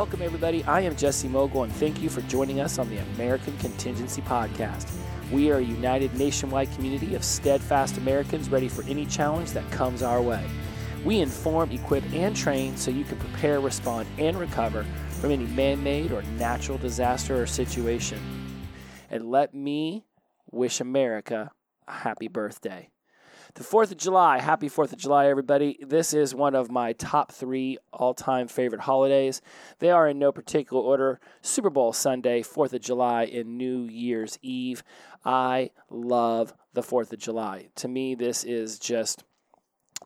Welcome, everybody. I am Jesse Mogul, and thank you for joining us on the American Contingency Podcast. We are a united nationwide community of steadfast Americans ready for any challenge that comes our way. We inform, equip, and train so you can prepare, respond, and recover from any man made or natural disaster or situation. And let me wish America a happy birthday. The 4th of July, happy 4th of July, everybody. This is one of my top three all time favorite holidays. They are in no particular order Super Bowl Sunday, 4th of July, and New Year's Eve. I love the 4th of July. To me, this is just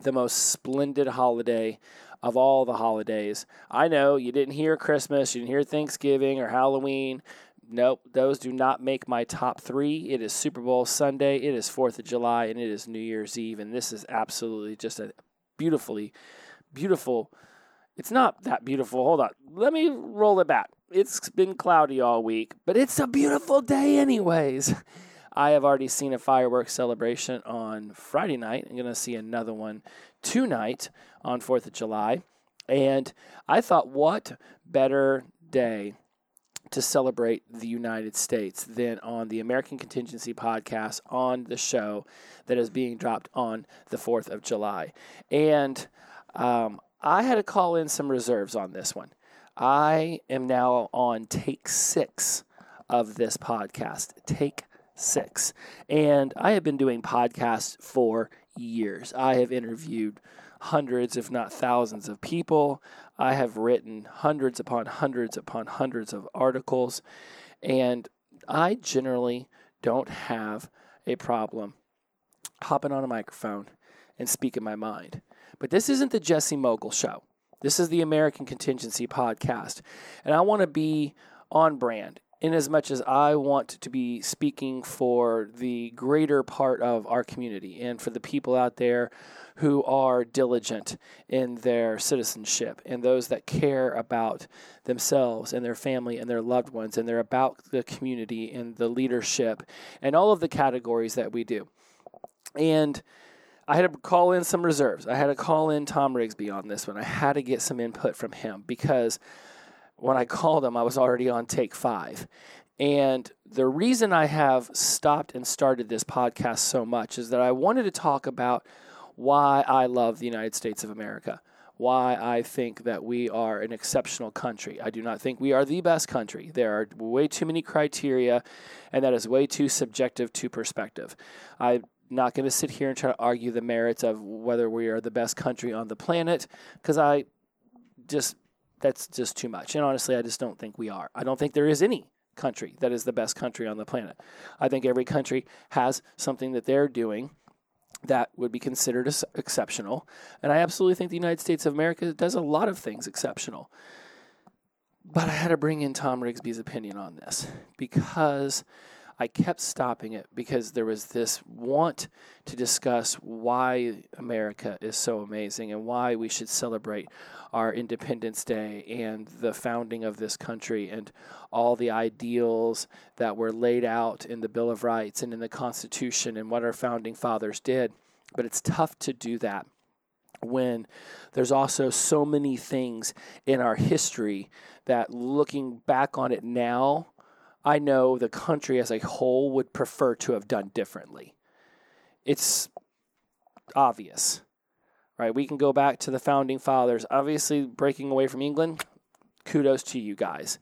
the most splendid holiday of all the holidays. I know you didn't hear Christmas, you didn't hear Thanksgiving or Halloween, Nope, those do not make my top three. It is Super Bowl Sunday, it is 4th of July, and it is New Year's Eve. And this is absolutely just a beautifully, beautiful. It's not that beautiful. Hold on. Let me roll it back. It's been cloudy all week, but it's a beautiful day, anyways. I have already seen a fireworks celebration on Friday night. I'm going to see another one tonight on 4th of July. And I thought, what better day to celebrate the United States than on the American Contingency podcast on the show that is being dropped on the 4th of July. And um, I had to call in some reserves on this one. I am now on take six of this podcast. Take six. And I have been doing podcasts for years. I have interviewed hundreds, if not thousands, of people. I have written hundreds upon hundreds upon hundreds of articles, and I generally don't have a problem hopping on a microphone and speaking my mind. But this isn't the Jesse Mogul show. This is the American Contingency Podcast. And I want to be on brand in as much as I want to be speaking for the greater part of our community and for the people out there who are diligent in their citizenship and those that care about themselves and their family and their loved ones and they're about the community and the leadership and all of the categories that we do. And I had to call in some reserves. I had to call in Tom Rigsby on this one. I had to get some input from him because when I called him, I was already on take five. And the reason I have stopped and started this podcast so much is that I wanted to talk about why I love the United States of America, why I think that we are an exceptional country. I do not think we are the best country. There are way too many criteria, and that is way too subjective to perspective. I'm not going to sit here and try to argue the merits of whether we are the best country on the planet, because I just, that's just too much. And honestly, I just don't think we are. I don't think there is any country that is the best country on the planet. I think every country has something that they're doing that would be considered exceptional. And I absolutely think the United States of America does a lot of things exceptional. But I had to bring in Tom Rigsby's opinion on this because I kept stopping it because there was this want to discuss why America is so amazing and why we should celebrate our Independence Day and the founding of this country and all the ideals that were laid out in the Bill of Rights and in the Constitution and what our founding fathers did. But it's tough to do that when there's also so many things in our history that looking back on it now I know the country as a whole would prefer to have done differently. It's obvious, right? We can go back to the founding fathers. Obviously, breaking away from England, kudos to you guys,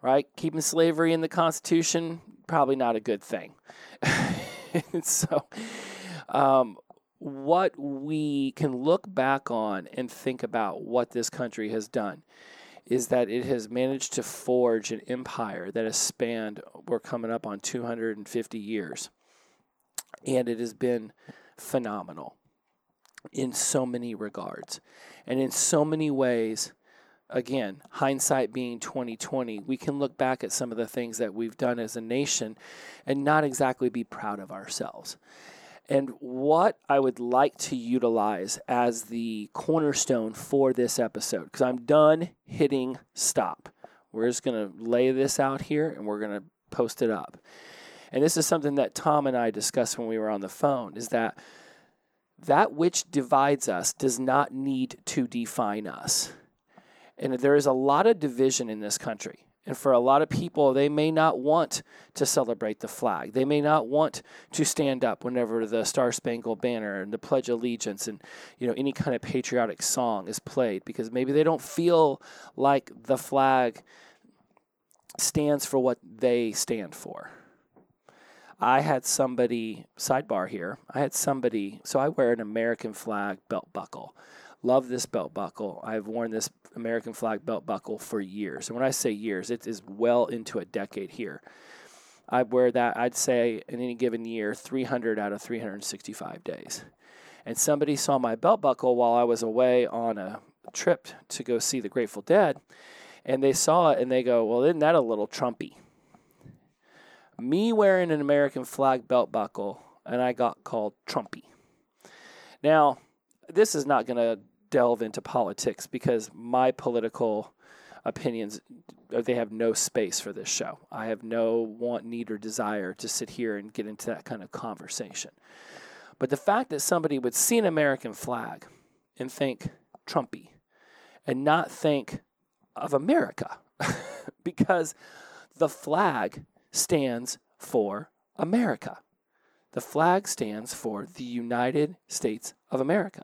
right? Keeping slavery in the Constitution, probably not a good thing. so, um, what we can look back on and think about what this country has done is that it has managed to forge an empire that has spanned, we're coming up on 250 years. And it has been phenomenal in so many regards. And in so many ways, again, hindsight being 2020, we can look back at some of the things that we've done as a nation and not exactly be proud of ourselves. And what I would like to utilize as the cornerstone for this episode, because I'm done hitting stop. We're just going to lay this out here and we're going to post it up. And this is something that Tom and I discussed when we were on the phone is that that which divides us does not need to define us. And there is a lot of division in this country. And for a lot of people, they may not want to celebrate the flag. They may not want to stand up whenever the Star Spangled Banner and the Pledge of Allegiance and you know any kind of patriotic song is played because maybe they don't feel like the flag stands for what they stand for. I had somebody sidebar here. I had somebody so I wear an American flag belt buckle. Love this belt buckle. I've worn this American flag belt buckle for years. And when I say years, it is well into a decade here. I wear that, I'd say, in any given year, 300 out of 365 days. And somebody saw my belt buckle while I was away on a trip to go see the Grateful Dead. And they saw it and they go, Well, isn't that a little Trumpy? Me wearing an American flag belt buckle, and I got called Trumpy. Now, this is not going to delve into politics because my political opinions uh, they have no space for this show. I have no want, need, or desire to sit here and get into that kind of conversation. But the fact that somebody would see an American flag and think Trumpy and not think of America because the flag stands for America. The flag stands for the United States of America.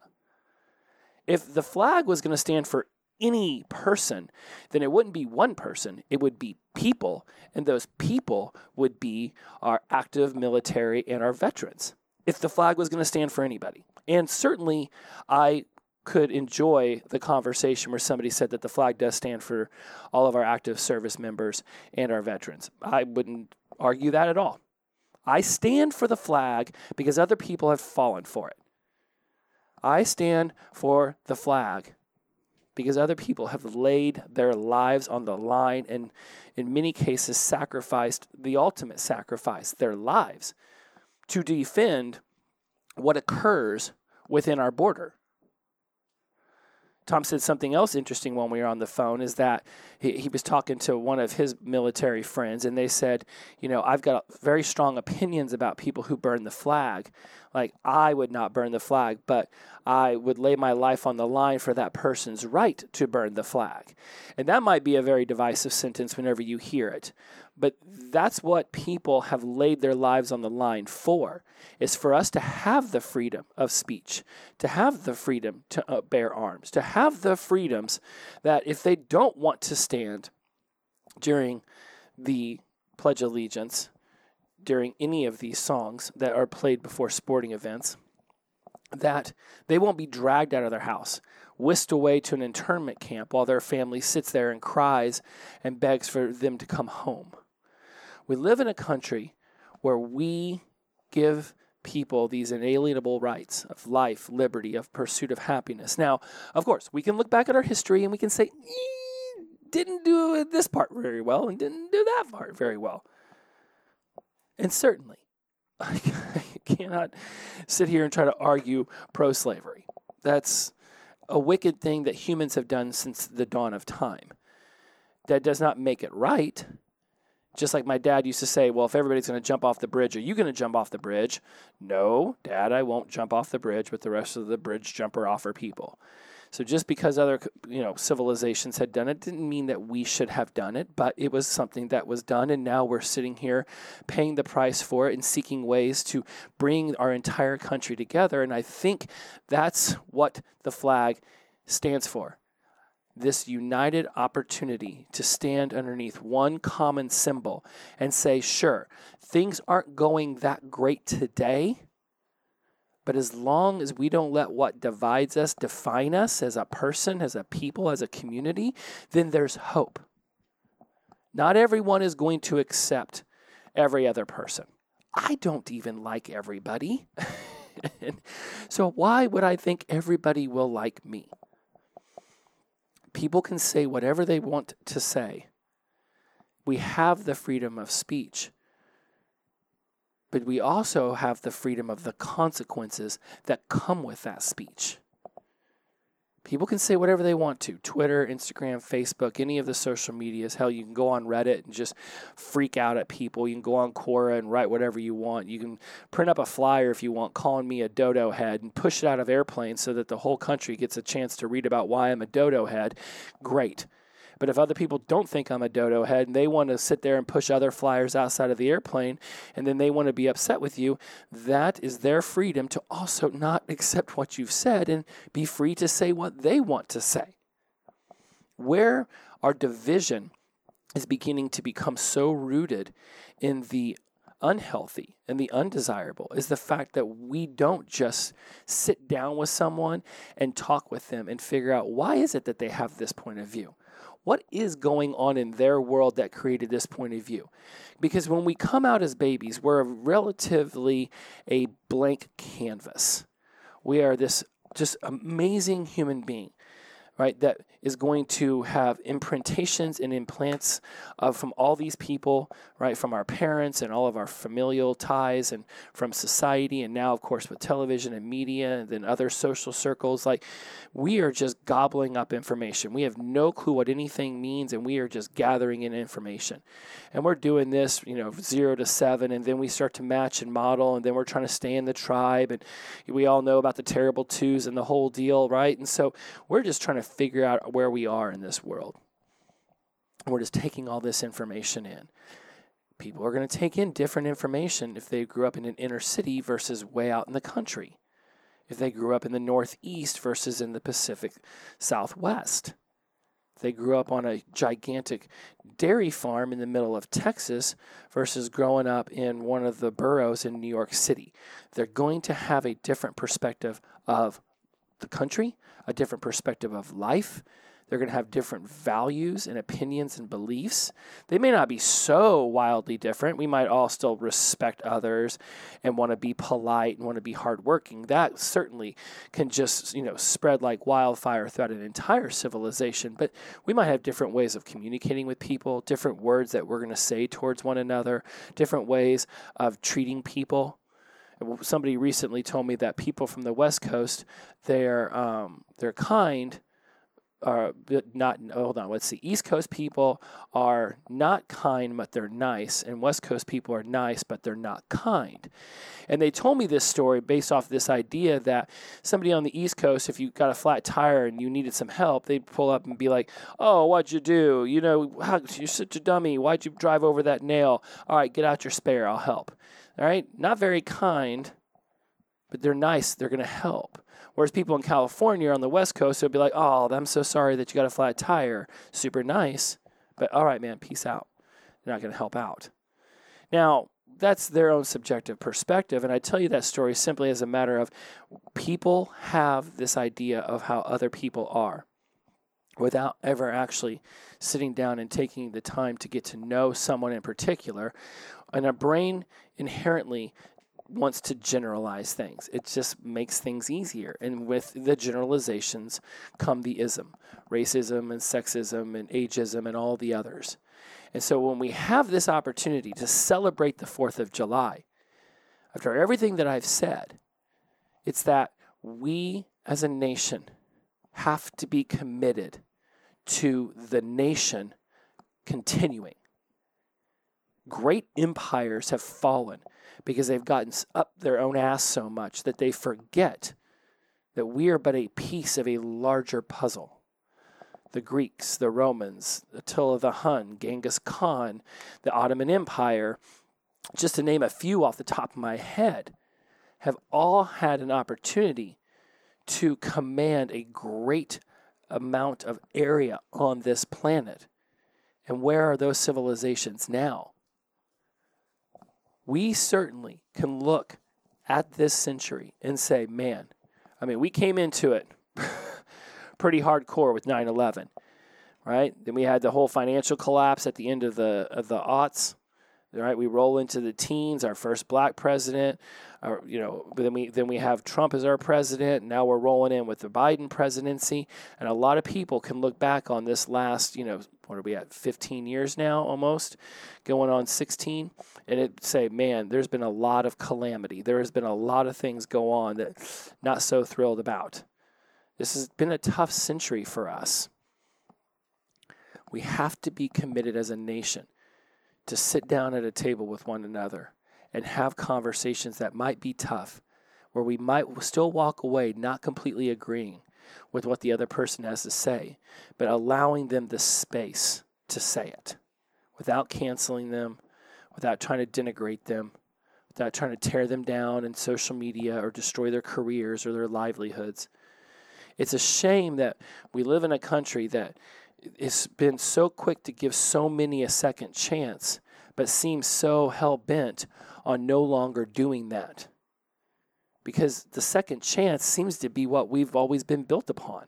If the flag was going to stand for any person, then it wouldn't be one person, it would be people. And those people would be our active military and our veterans, if the flag was going to stand for anybody. And certainly, I could enjoy the conversation where somebody said that the flag does stand for all of our active service members and our veterans. I wouldn't argue that at all. I stand for the flag because other people have fallen for it. I stand for the flag because other people have laid their lives on the line and, in many cases, sacrificed the ultimate sacrifice, their lives, to defend what occurs within our border. Tom said something else interesting when we were on the phone is that he, he was talking to one of his military friends, and they said, You know, I've got very strong opinions about people who burn the flag. Like, I would not burn the flag, but I would lay my life on the line for that person's right to burn the flag. And that might be a very divisive sentence whenever you hear it. But that's what people have laid their lives on the line for, is for us to have the freedom of speech, to have the freedom to uh, bear arms, to have the freedoms that if they don't want to stand during the Pledge of Allegiance, during any of these songs that are played before sporting events, that they won't be dragged out of their house, whisked away to an internment camp while their family sits there and cries and begs for them to come home. We live in a country where we give people these inalienable rights of life, liberty, of pursuit of happiness. Now, of course, we can look back at our history and we can say, eh, didn't do this part very well and didn't do that part very well. And certainly, I cannot sit here and try to argue pro slavery. That's a wicked thing that humans have done since the dawn of time. That does not make it right. Just like my dad used to say, well, if everybody's going to jump off the bridge, are you going to jump off the bridge? No, dad, I won't jump off the bridge with the rest of the bridge jumper offer people. So just because other you know civilizations had done it didn't mean that we should have done it, but it was something that was done and now we're sitting here paying the price for it and seeking ways to bring our entire country together and I think that's what the flag stands for. This united opportunity to stand underneath one common symbol and say, sure, things aren't going that great today, but as long as we don't let what divides us define us as a person, as a people, as a community, then there's hope. Not everyone is going to accept every other person. I don't even like everybody. so why would I think everybody will like me? People can say whatever they want to say. We have the freedom of speech but we also have the freedom of the consequences that come with that speech. People can say whatever they want to Twitter, Instagram, Facebook, any of the social medias. Hell, you can go on Reddit and just freak out at people. You can go on Quora and write whatever you want. You can print up a flyer if you want, calling me a dodo head and push it out of airplanes so that the whole country gets a chance to read about why I'm a dodo head. Great. But if other people don't think I'm a dodo head and they want to sit there and push other flyers outside of the airplane and then they want to be upset with you, that is their freedom to also not accept what you've said and be free to say what they want to say. Where our division is beginning to become so rooted in the unhealthy and the undesirable is the fact that we don't just sit down with someone and talk with them and figure out why is it that they have this point of view what is going on in their world that created this point of view? Because when we come out as babies, we're relatively a blank canvas. We are this just amazing human being right, that is going to have imprintations and implants from all these people, right, from our parents and all of our familial ties and from society, and now, of course, with television and media and then other social circles. Like, we are just gobbling up information. We have no clue what anything means, and we are just gathering in information. And we're doing this, you know, zero to seven, and then we start to match and model, and then we're trying to stay in the tribe. And we all know about the terrible twos and the whole deal, right? And so we're just trying to figure out where we are in this world. We're just taking all this information in. People are going to take in different information if they grew up in an inner city versus way out in the country, if they grew up in the Northeast versus in the Pacific Southwest. They grew up on a gigantic dairy farm in the middle of Texas versus growing up in one of the boroughs in New York City. They're going to have a different perspective of the country, a different perspective of life. They're going to have different values and opinions and beliefs. They may not be so wildly different. We might all still respect others and want to be polite and want to be hardworking. That certainly can just, you know, spread like wildfire throughout an entire civilization. But we might have different ways of communicating with people, different words that we're going to say towards one another, different ways of treating people somebody recently told me that people from the West Coast they're um, they're kind, are not. Hold on, let's see. East Coast people are not kind, but they're nice, and West Coast people are nice, but they're not kind. And they told me this story based off this idea that somebody on the East Coast, if you got a flat tire and you needed some help, they'd pull up and be like, "Oh, what'd you do? You know, how, you're such a dummy. Why'd you drive over that nail? All right, get out your spare. I'll help." All right, not very kind, but they're nice. They're going to help. Whereas people in California on the West Coast would be like, "Oh, I'm so sorry that you got a flat tire." Super nice, but all right, man, peace out. They're not going to help out. Now, that's their own subjective perspective, and I tell you that story simply as a matter of people have this idea of how other people are without ever actually sitting down and taking the time to get to know someone in particular. And our brain inherently wants to generalize things. It just makes things easier. And with the generalizations come the ism racism and sexism and ageism and all the others. And so when we have this opportunity to celebrate the 4th of July, after everything that I've said, it's that we as a nation have to be committed to the nation continuing. Great empires have fallen because they've gotten up their own ass so much that they forget that we are but a piece of a larger puzzle. The Greeks, the Romans, Attila the Hun, Genghis Khan, the Ottoman Empire, just to name a few off the top of my head, have all had an opportunity to command a great amount of area on this planet. And where are those civilizations now? We certainly can look at this century and say, man, I mean, we came into it pretty hardcore with 9 11, right? Then we had the whole financial collapse at the end of the, of the aughts. Right, we roll into the teens. Our first black president, or, you know, then we then we have Trump as our president. Now we're rolling in with the Biden presidency, and a lot of people can look back on this last, you know, what are we at, 15 years now almost, going on 16, and it say, man, there's been a lot of calamity. There has been a lot of things go on that not so thrilled about. This has been a tough century for us. We have to be committed as a nation to sit down at a table with one another and have conversations that might be tough, where we might still walk away not completely agreeing with what the other person has to say, but allowing them the space to say it without canceling them, without trying to denigrate them, without trying to tear them down in social media or destroy their careers or their livelihoods. It's a shame that we live in a country that has been so quick to give so many a second chance, but seems so hell bent on no longer doing that. Because the second chance seems to be what we've always been built upon.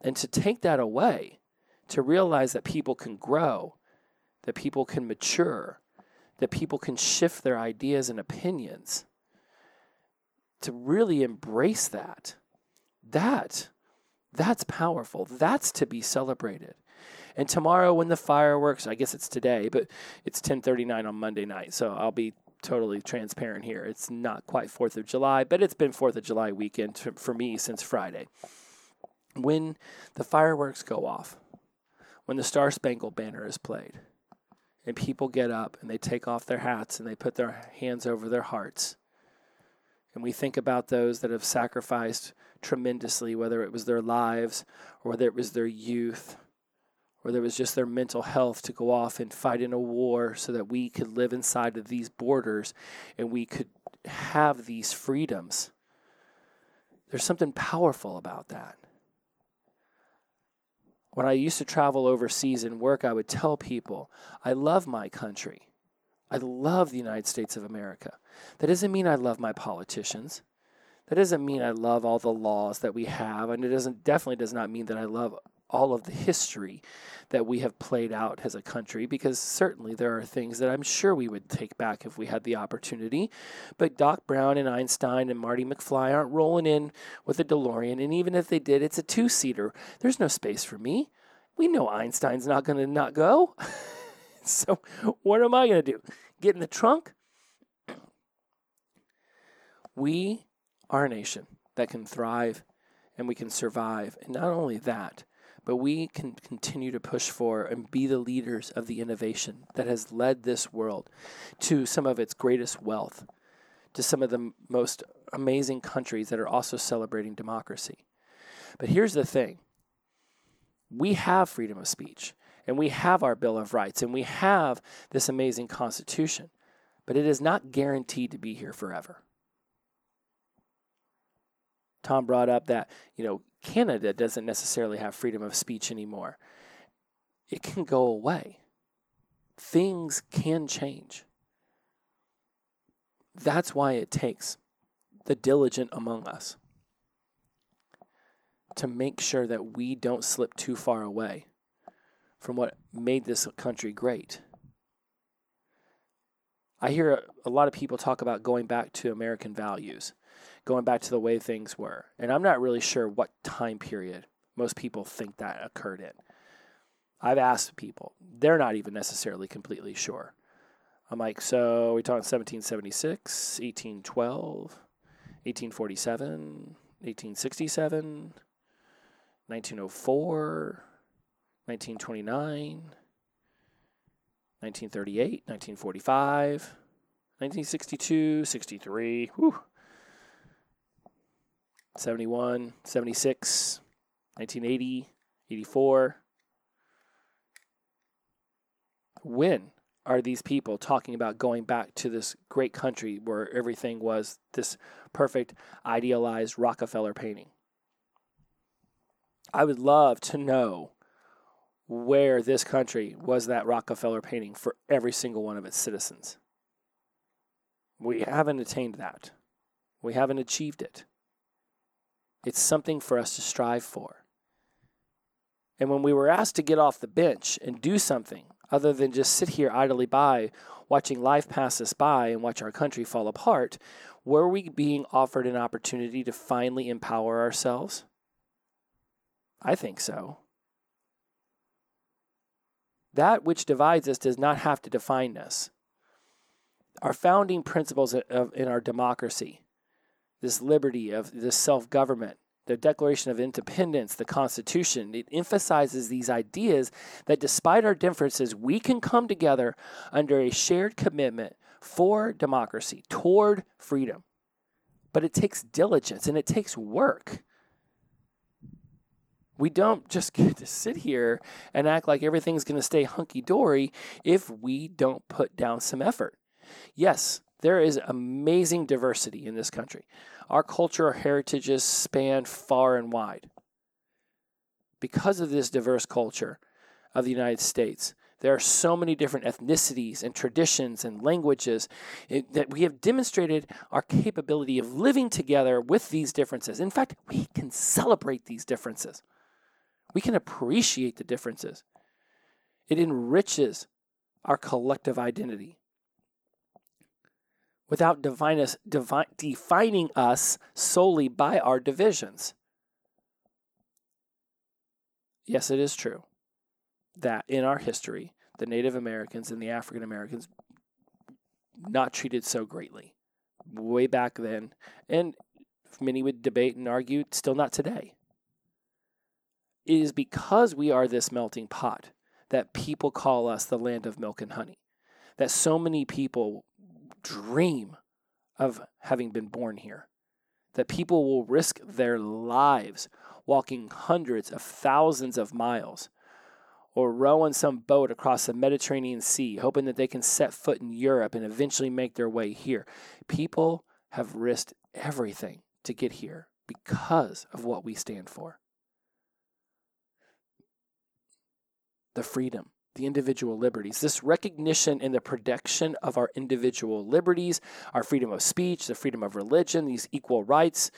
And to take that away, to realize that people can grow, that people can mature, that people can shift their ideas and opinions, to really embrace that, that, that's powerful. That's to be celebrated. And tomorrow when the fireworks, I guess it's today, but it's 10:39 on Monday night. So I'll be totally transparent here. It's not quite 4th of July, but it's been 4th of July weekend for me since Friday. When the fireworks go off, when the Star Spangled Banner is played, and people get up and they take off their hats and they put their hands over their hearts. And we think about those that have sacrificed tremendously, whether it was their lives or whether it was their youth or there was just their mental health to go off and fight in a war so that we could live inside of these borders and we could have these freedoms. There's something powerful about that. When I used to travel overseas and work, I would tell people, I love my country. I love the United States of America. That doesn't mean I love my politicians. That doesn't mean I love all the laws that we have, and it doesn't definitely does not mean that I love all of the history that we have played out as a country because certainly there are things that I'm sure we would take back if we had the opportunity. But Doc Brown and Einstein and Marty McFly aren't rolling in with a DeLorean. And even if they did, it's a two seater. There's no space for me. We know Einstein's not going to not go. so what am I going to do? Get in the trunk? We are a nation that can thrive and we can survive. And not only that, but we can continue to push for and be the leaders of the innovation that has led this world to some of its greatest wealth, to some of the most amazing countries that are also celebrating democracy. But here's the thing we have freedom of speech, and we have our Bill of Rights, and we have this amazing Constitution, but it is not guaranteed to be here forever. Tom brought up that, you know, Canada doesn't necessarily have freedom of speech anymore. It can go away. Things can change. That's why it takes the diligent among us to make sure that we don't slip too far away from what made this country great. I hear a lot of people talk about going back to American values going back to the way things were. And I'm not really sure what time period most people think that occurred in. I've asked people, they're not even necessarily completely sure. I'm like, so we talking 1776, 1812, 1847, 1867, 1904, 1929, 1938, 1945, 1962, 63. Whew. 71, 76, 1980, 84. When are these people talking about going back to this great country where everything was this perfect, idealized Rockefeller painting? I would love to know where this country was that Rockefeller painting for every single one of its citizens. We haven't attained that. We haven't achieved it. It's something for us to strive for. And when we were asked to get off the bench and do something other than just sit here idly by, watching life pass us by and watch our country fall apart, were we being offered an opportunity to finally empower ourselves? I think so. That which divides us does not have to define us. Our founding principles of, in our democracy this liberty of this self government the Declaration of Independence, the Constitution, it emphasizes these ideas that despite our differences, we can come together under a shared commitment for democracy, toward freedom. But it takes diligence and it takes work. We don't just get to sit here and act like everything's going to stay hunky dory if we don't put down some effort. Yes, there is amazing diversity in this country. Our cultural heritages span far and wide. Because of this diverse culture of the United States, there are so many different ethnicities and traditions and languages eh, that we have demonstrated our capability of living together with these differences. In fact, we can celebrate these differences. We can appreciate the differences. It enriches our collective identity without us, defining us solely by our divisions. Yes, it is true that in our history, the Native Americans and the African Americans not treated so greatly way back then, and many would debate and argue still not today. It is because we are this melting pot that people call us the land of milk and honey. That so many people dream of having been born here. That people will risk their lives walking hundreds of thousands of miles or row on some boat across the Mediterranean Sea, hoping that they can set foot in Europe and eventually make their way here. People have risked everything to get here because of what we stand for the freedom the individual liberties. This recognition and the protection of our individual liberties, our freedom of speech, the freedom of religion, these equal rights,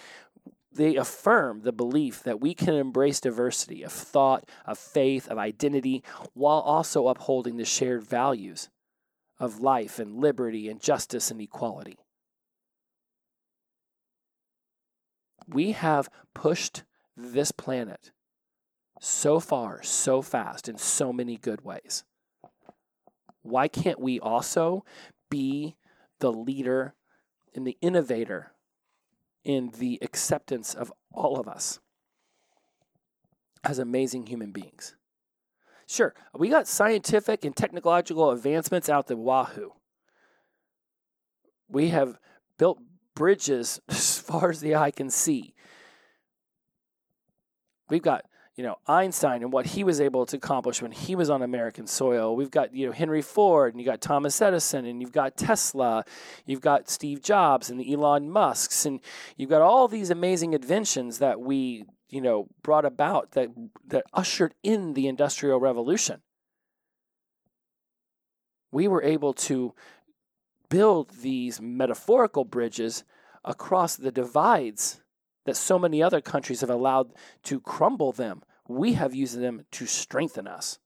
they affirm the belief that we can embrace diversity of thought, of faith, of identity, while also upholding the shared values of life and liberty and justice and equality. We have pushed this planet so far, so fast, in so many good ways. Why can't we also be the leader and the innovator in the acceptance of all of us as amazing human beings? Sure, we got scientific and technological advancements out the wahoo. We have built bridges as far as the eye can see. We've got you know Einstein and what he was able to accomplish when he was on American soil. We've got you know Henry Ford and you got Thomas Edison and you've got Tesla, you've got Steve Jobs and the Elon Musks and you've got all these amazing inventions that we you know brought about that that ushered in the industrial revolution. We were able to build these metaphorical bridges across the divides that so many other countries have allowed to crumble them we have used them to strengthen us.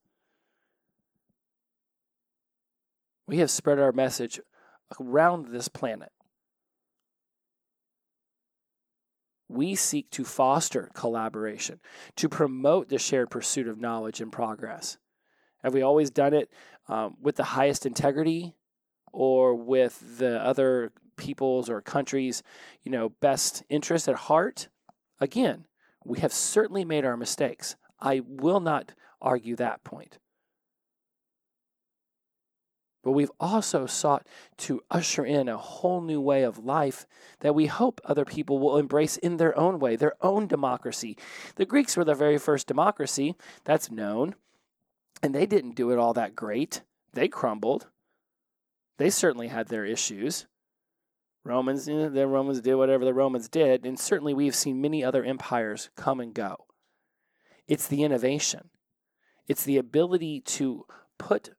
We have spread our message around this planet. We seek to foster collaboration, to promote the shared pursuit of knowledge and progress. Have we always done it um, with the highest integrity or with the other people's or countries' you know, best interest at heart? Again, we have certainly made our mistakes. I will not argue that point. But we've also sought to usher in a whole new way of life that we hope other people will embrace in their own way, their own democracy. The Greeks were the very first democracy, that's known, and they didn't do it all that great. They crumbled. They certainly had their issues. Romans, you know, the Romans did whatever the Romans did, and certainly we've seen many other empires come and go. It's the innovation, it's the ability to put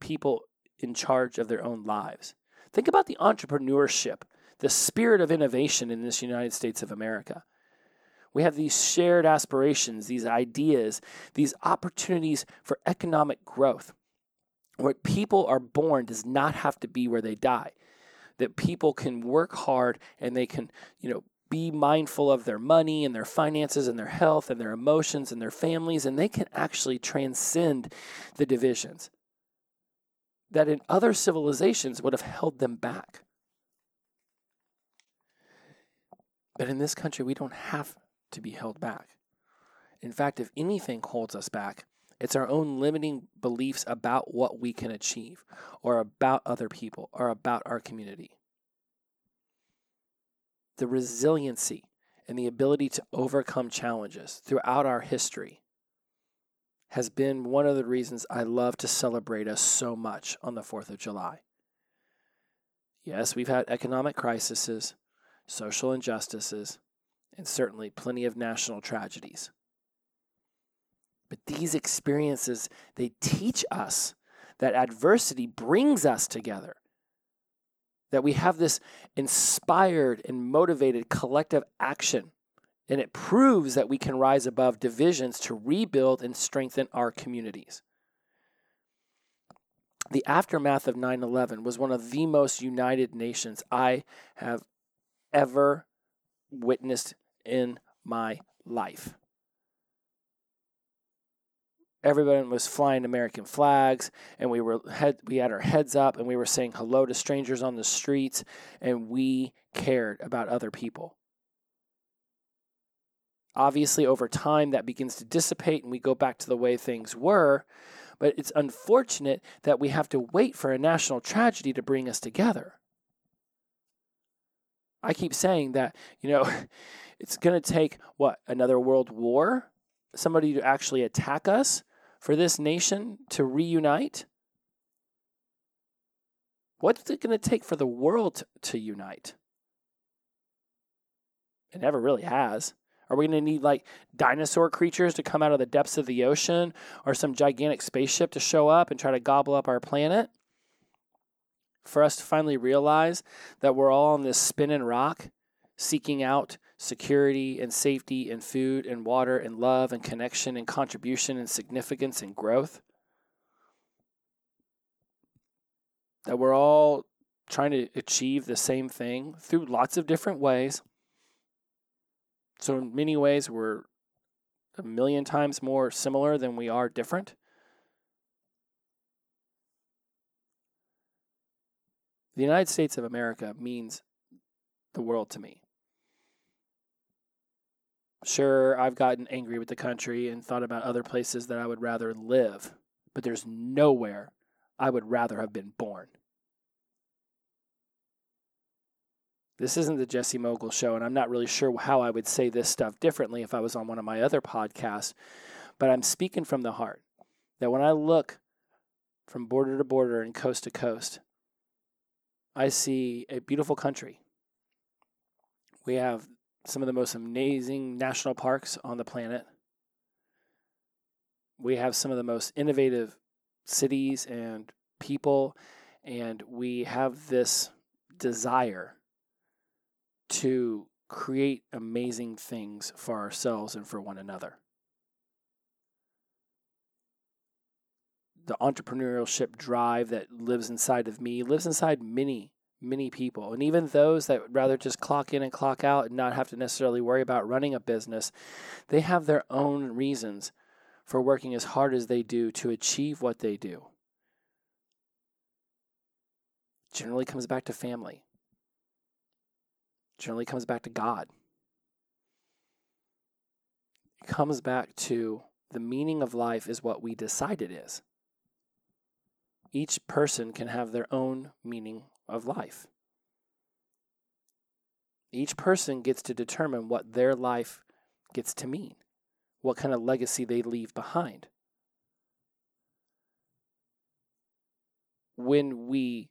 people in charge of their own lives. Think about the entrepreneurship, the spirit of innovation in this United States of America. We have these shared aspirations, these ideas, these opportunities for economic growth. Where people are born does not have to be where they die that people can work hard and they can, you know, be mindful of their money and their finances and their health and their emotions and their families, and they can actually transcend the divisions that in other civilizations would have held them back. But in this country, we don't have to be held back. In fact, if anything holds us back, it's our own limiting beliefs about what we can achieve, or about other people, or about our community. The resiliency and the ability to overcome challenges throughout our history has been one of the reasons I love to celebrate us so much on the 4th of July. Yes, we've had economic crises, social injustices, and certainly plenty of national tragedies. But these experiences, they teach us that adversity brings us together. That we have this inspired and motivated collective action. And it proves that we can rise above divisions to rebuild and strengthen our communities. The aftermath of 9 11 was one of the most united nations I have ever witnessed in my life. Everyone was flying American flags, and we were head, we had our heads up, and we were saying hello to strangers on the streets, and we cared about other people. Obviously, over time, that begins to dissipate, and we go back to the way things were. But it's unfortunate that we have to wait for a national tragedy to bring us together. I keep saying that, you know, it's going to take what, another world war? Somebody to actually attack us for this nation to reunite? What's it going to take for the world to unite? It never really has. Are we going to need like dinosaur creatures to come out of the depths of the ocean or some gigantic spaceship to show up and try to gobble up our planet? For us to finally realize that we're all on this spinning rock, seeking out security and safety and food and water and love and connection and contribution and significance and growth. That we're all trying to achieve the same thing through lots of different ways. So, in many ways, we're a million times more similar than we are different. The United States of America means the world to me. Sure, I've gotten angry with the country and thought about other places that I would rather live, but there's nowhere I would rather have been born. This isn't the Jesse Mogul show, and I'm not really sure how I would say this stuff differently if I was on one of my other podcasts, but I'm speaking from the heart that when I look from border to border and coast to coast, I see a beautiful country. We have some of the most amazing national parks on the planet. We have some of the most innovative cities and people, and we have this desire to create amazing things for ourselves and for one another. The entrepreneurship drive that lives inside of me lives inside many, many people. And even those that would rather just clock in and clock out and not have to necessarily worry about running a business, they have their own reasons for working as hard as they do to achieve what they do. Generally comes back to family generally comes back to God. It comes back to the meaning of life is what we decide it is. Each person can have their own meaning of life. Each person gets to determine what their life gets to mean, what kind of legacy they leave behind. When we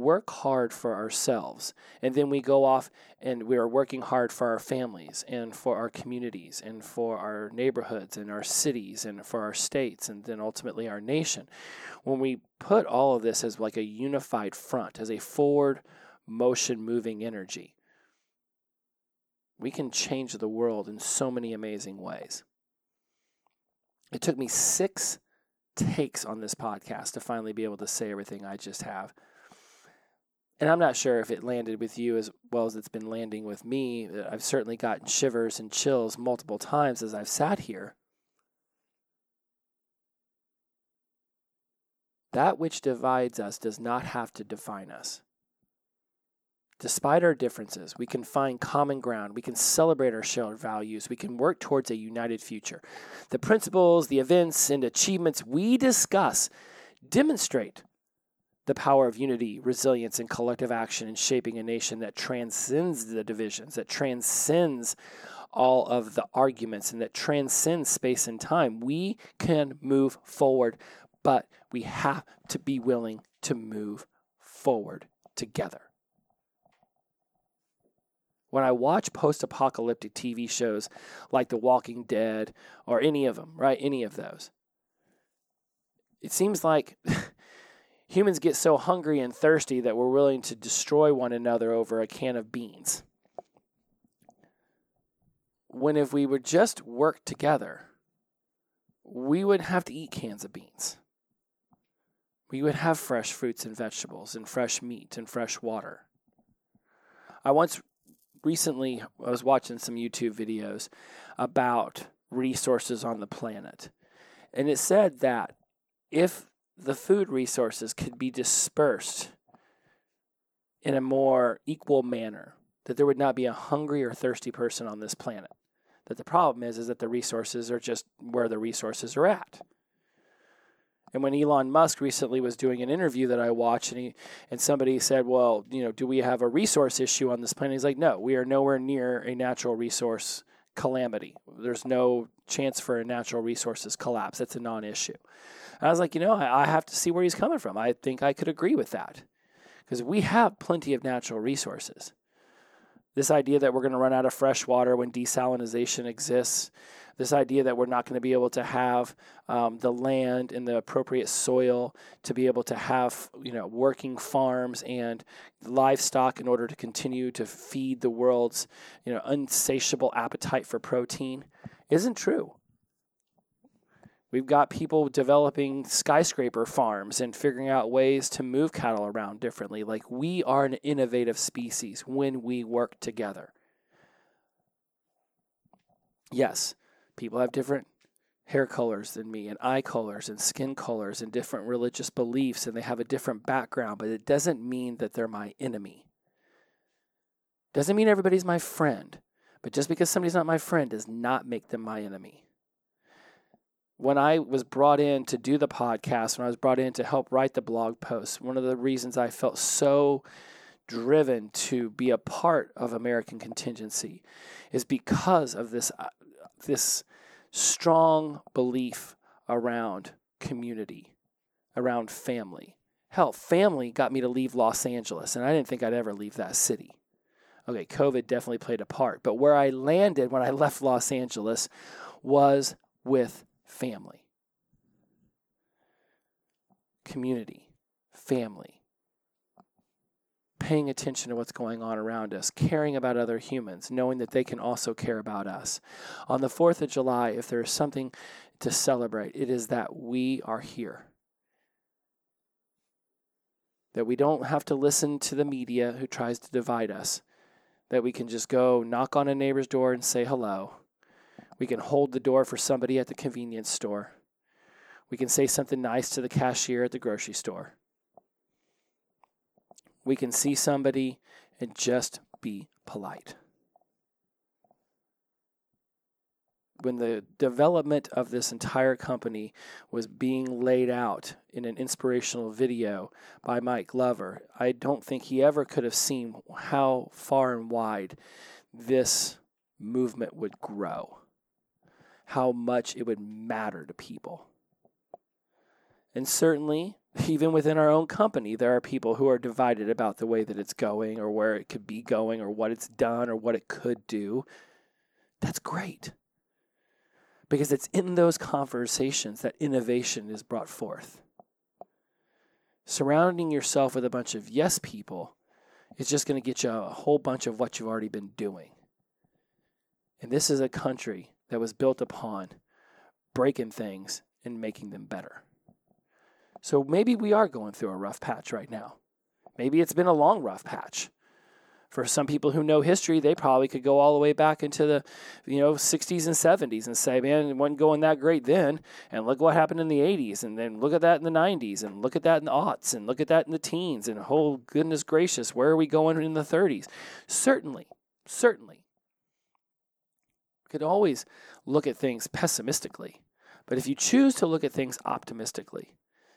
work hard for ourselves and then we go off and we are working hard for our families and for our communities and for our neighborhoods and our cities and for our states and then ultimately our nation. When we put all of this as like a unified front as a forward motion moving energy we can change the world in so many amazing ways. It took me 6 takes on this podcast to finally be able to say everything I just have and I'm not sure if it landed with you as well as it's been landing with me. Uh, I've certainly gotten shivers and chills multiple times as I've sat here. That which divides us does not have to define us. Despite our differences, we can find common ground. We can celebrate our shared values. We can work towards a united future. The principles, the events, and achievements we discuss demonstrate the power of unity, resilience, and collective action in shaping a nation that transcends the divisions, that transcends all of the arguments, and that transcends space and time. We can move forward, but we have to be willing to move forward together. When I watch post apocalyptic TV shows like The Walking Dead or any of them, right? Any of those, it seems like humans get so hungry and thirsty that we're willing to destroy one another over a can of beans. When if we would just work together, we would have to eat cans of beans. We would have fresh fruits and vegetables and fresh meat and fresh water. I once recently I was watching some YouTube videos about resources on the planet. And it said that if the food resources could be dispersed in a more equal manner, that there would not be a hungry or thirsty person on this planet. That the problem is is that the resources are just where the resources are at. And when Elon Musk recently was doing an interview that I watched, and he and somebody said, "Well, you know, do we have a resource issue on this planet?" He's like, "No, we are nowhere near a natural resource calamity. There's no chance for a natural resources collapse. That's a non-issue." I was like, you know, I, I have to see where he's coming from. I think I could agree with that because we have plenty of natural resources. This idea that we're going to run out of fresh water when desalination exists this idea that we're not going to be able to have um, the land and the appropriate soil to be able to have you know working farms and livestock in order to continue to feed the world's you know unsatiable appetite for protein isn't true. We've got people developing skyscraper farms and figuring out ways to move cattle around differently. Like we are an innovative species when we work together. Yes, People have different hair colors than me, and eye colors, and skin colors, and different religious beliefs, and they have a different background, but it doesn't mean that they're my enemy. Doesn't mean everybody's my friend, but just because somebody's not my friend does not make them my enemy. When I was brought in to do the podcast, when I was brought in to help write the blog post, one of the reasons I felt so driven to be a part of American Contingency is because of this uh, this strong belief around community, around family. Hell, family got me to leave Los Angeles, and I didn't think I'd ever leave that city. Okay, COVID definitely played a part, but where I landed when I left Los Angeles was with family, community, family paying attention to what's going on around us, caring about other humans, knowing that they can also care about us. On the 4th of July, if there is something to celebrate, it is that we are here. That we don't have to listen to the media who tries to divide us. That we can just go knock on a neighbor's door and say hello. We can hold the door for somebody at the convenience store. We can say something nice to the cashier at the grocery store we can see somebody and just be polite. When the development of this entire company was being laid out in an inspirational video by Mike Glover, I don't think he ever could have seen how far and wide this movement would grow, how much it would matter to people. And certainly, even within our own company, there are people who are divided about the way that it's going or where it could be going or what it's done or what it could do. That's great. Because it's in those conversations that innovation is brought forth. Surrounding yourself with a bunch of yes people is just going to get you a whole bunch of what you've already been doing. And this is a country that was built upon breaking things and making them better. So maybe we are going through a rough patch right now. Maybe it's been a long rough patch For some people who know history, they probably could go all the way back into the, you know, 60s and 70s and say, man, it wasn't going that great then. And look what happened in the 80s. And then look at that in the 90s. And look at that in the aughts. And look at that in the teens. And oh, goodness gracious, where are we going in the 30s? Certainly, certainly. Could always look at things pessimistically. But if you choose to look at things optimistically,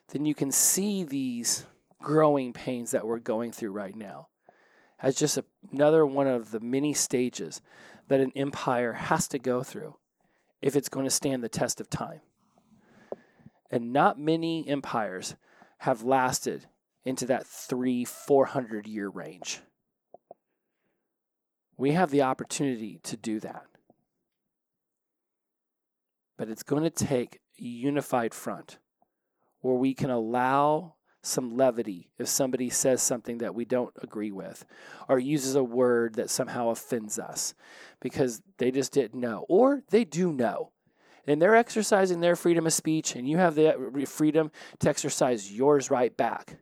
then you can see these growing pains that we're going through right now as just a, another one of the many stages that an empire has to go through if it's going to stand the test of time. And not many empires have lasted into that three, 400 year range. We have the opportunity to do that. But it's going to take a unified front where we can allow some levity if somebody says something that we don't agree with or uses a word that somehow offends us because they just didn't know or they do know. And they're exercising their freedom of speech and you have the freedom to exercise yours right back.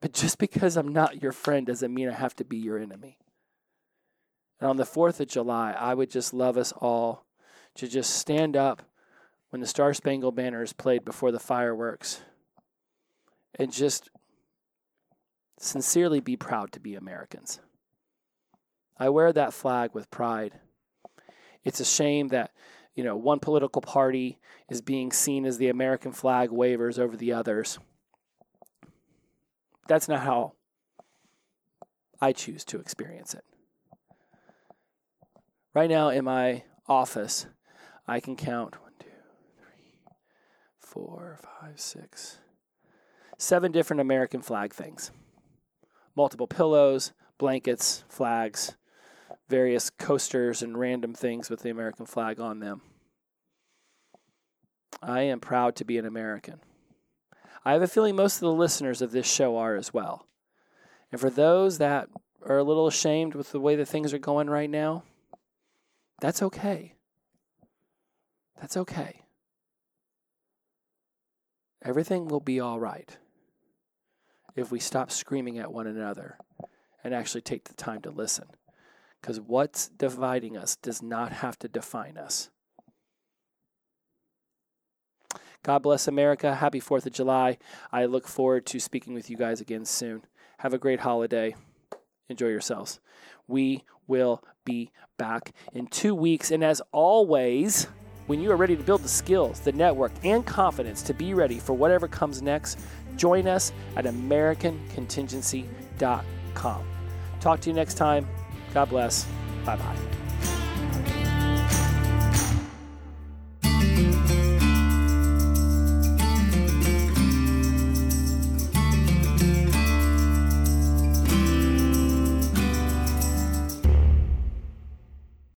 But just because i'm not your friend doesn't mean i have to be your enemy. And on the 4th of july i would just love us all to just stand up when the star spangled banner is played before the fireworks and just sincerely be proud to be Americans. I wear that flag with pride. It's a shame that, you know, one political party is being seen as the American flag wavers over the others. That's not how I choose to experience it. Right now in my office, I can count four, five, six, seven different American flag things multiple pillows, blankets, flags, various coasters, and random things with the American flag on them. I am proud to be an American. I have a feeling most of the listeners of this show are as well. And for those that are a little ashamed with the way that things are going right now, that's okay. That's okay. Everything will be all right if we stop screaming at one another and actually take the time to listen. Because what's dividing us does not have to define us. God bless America. Happy 4th of July. I look forward to speaking with you guys again soon. Have a great holiday. Enjoy yourselves. We will be back in two weeks. And as always, when you are ready to build the skills, the network, and confidence to be ready for whatever comes next, Join us at AmericanContingency.com. Talk to you next time. God bless. Bye bye.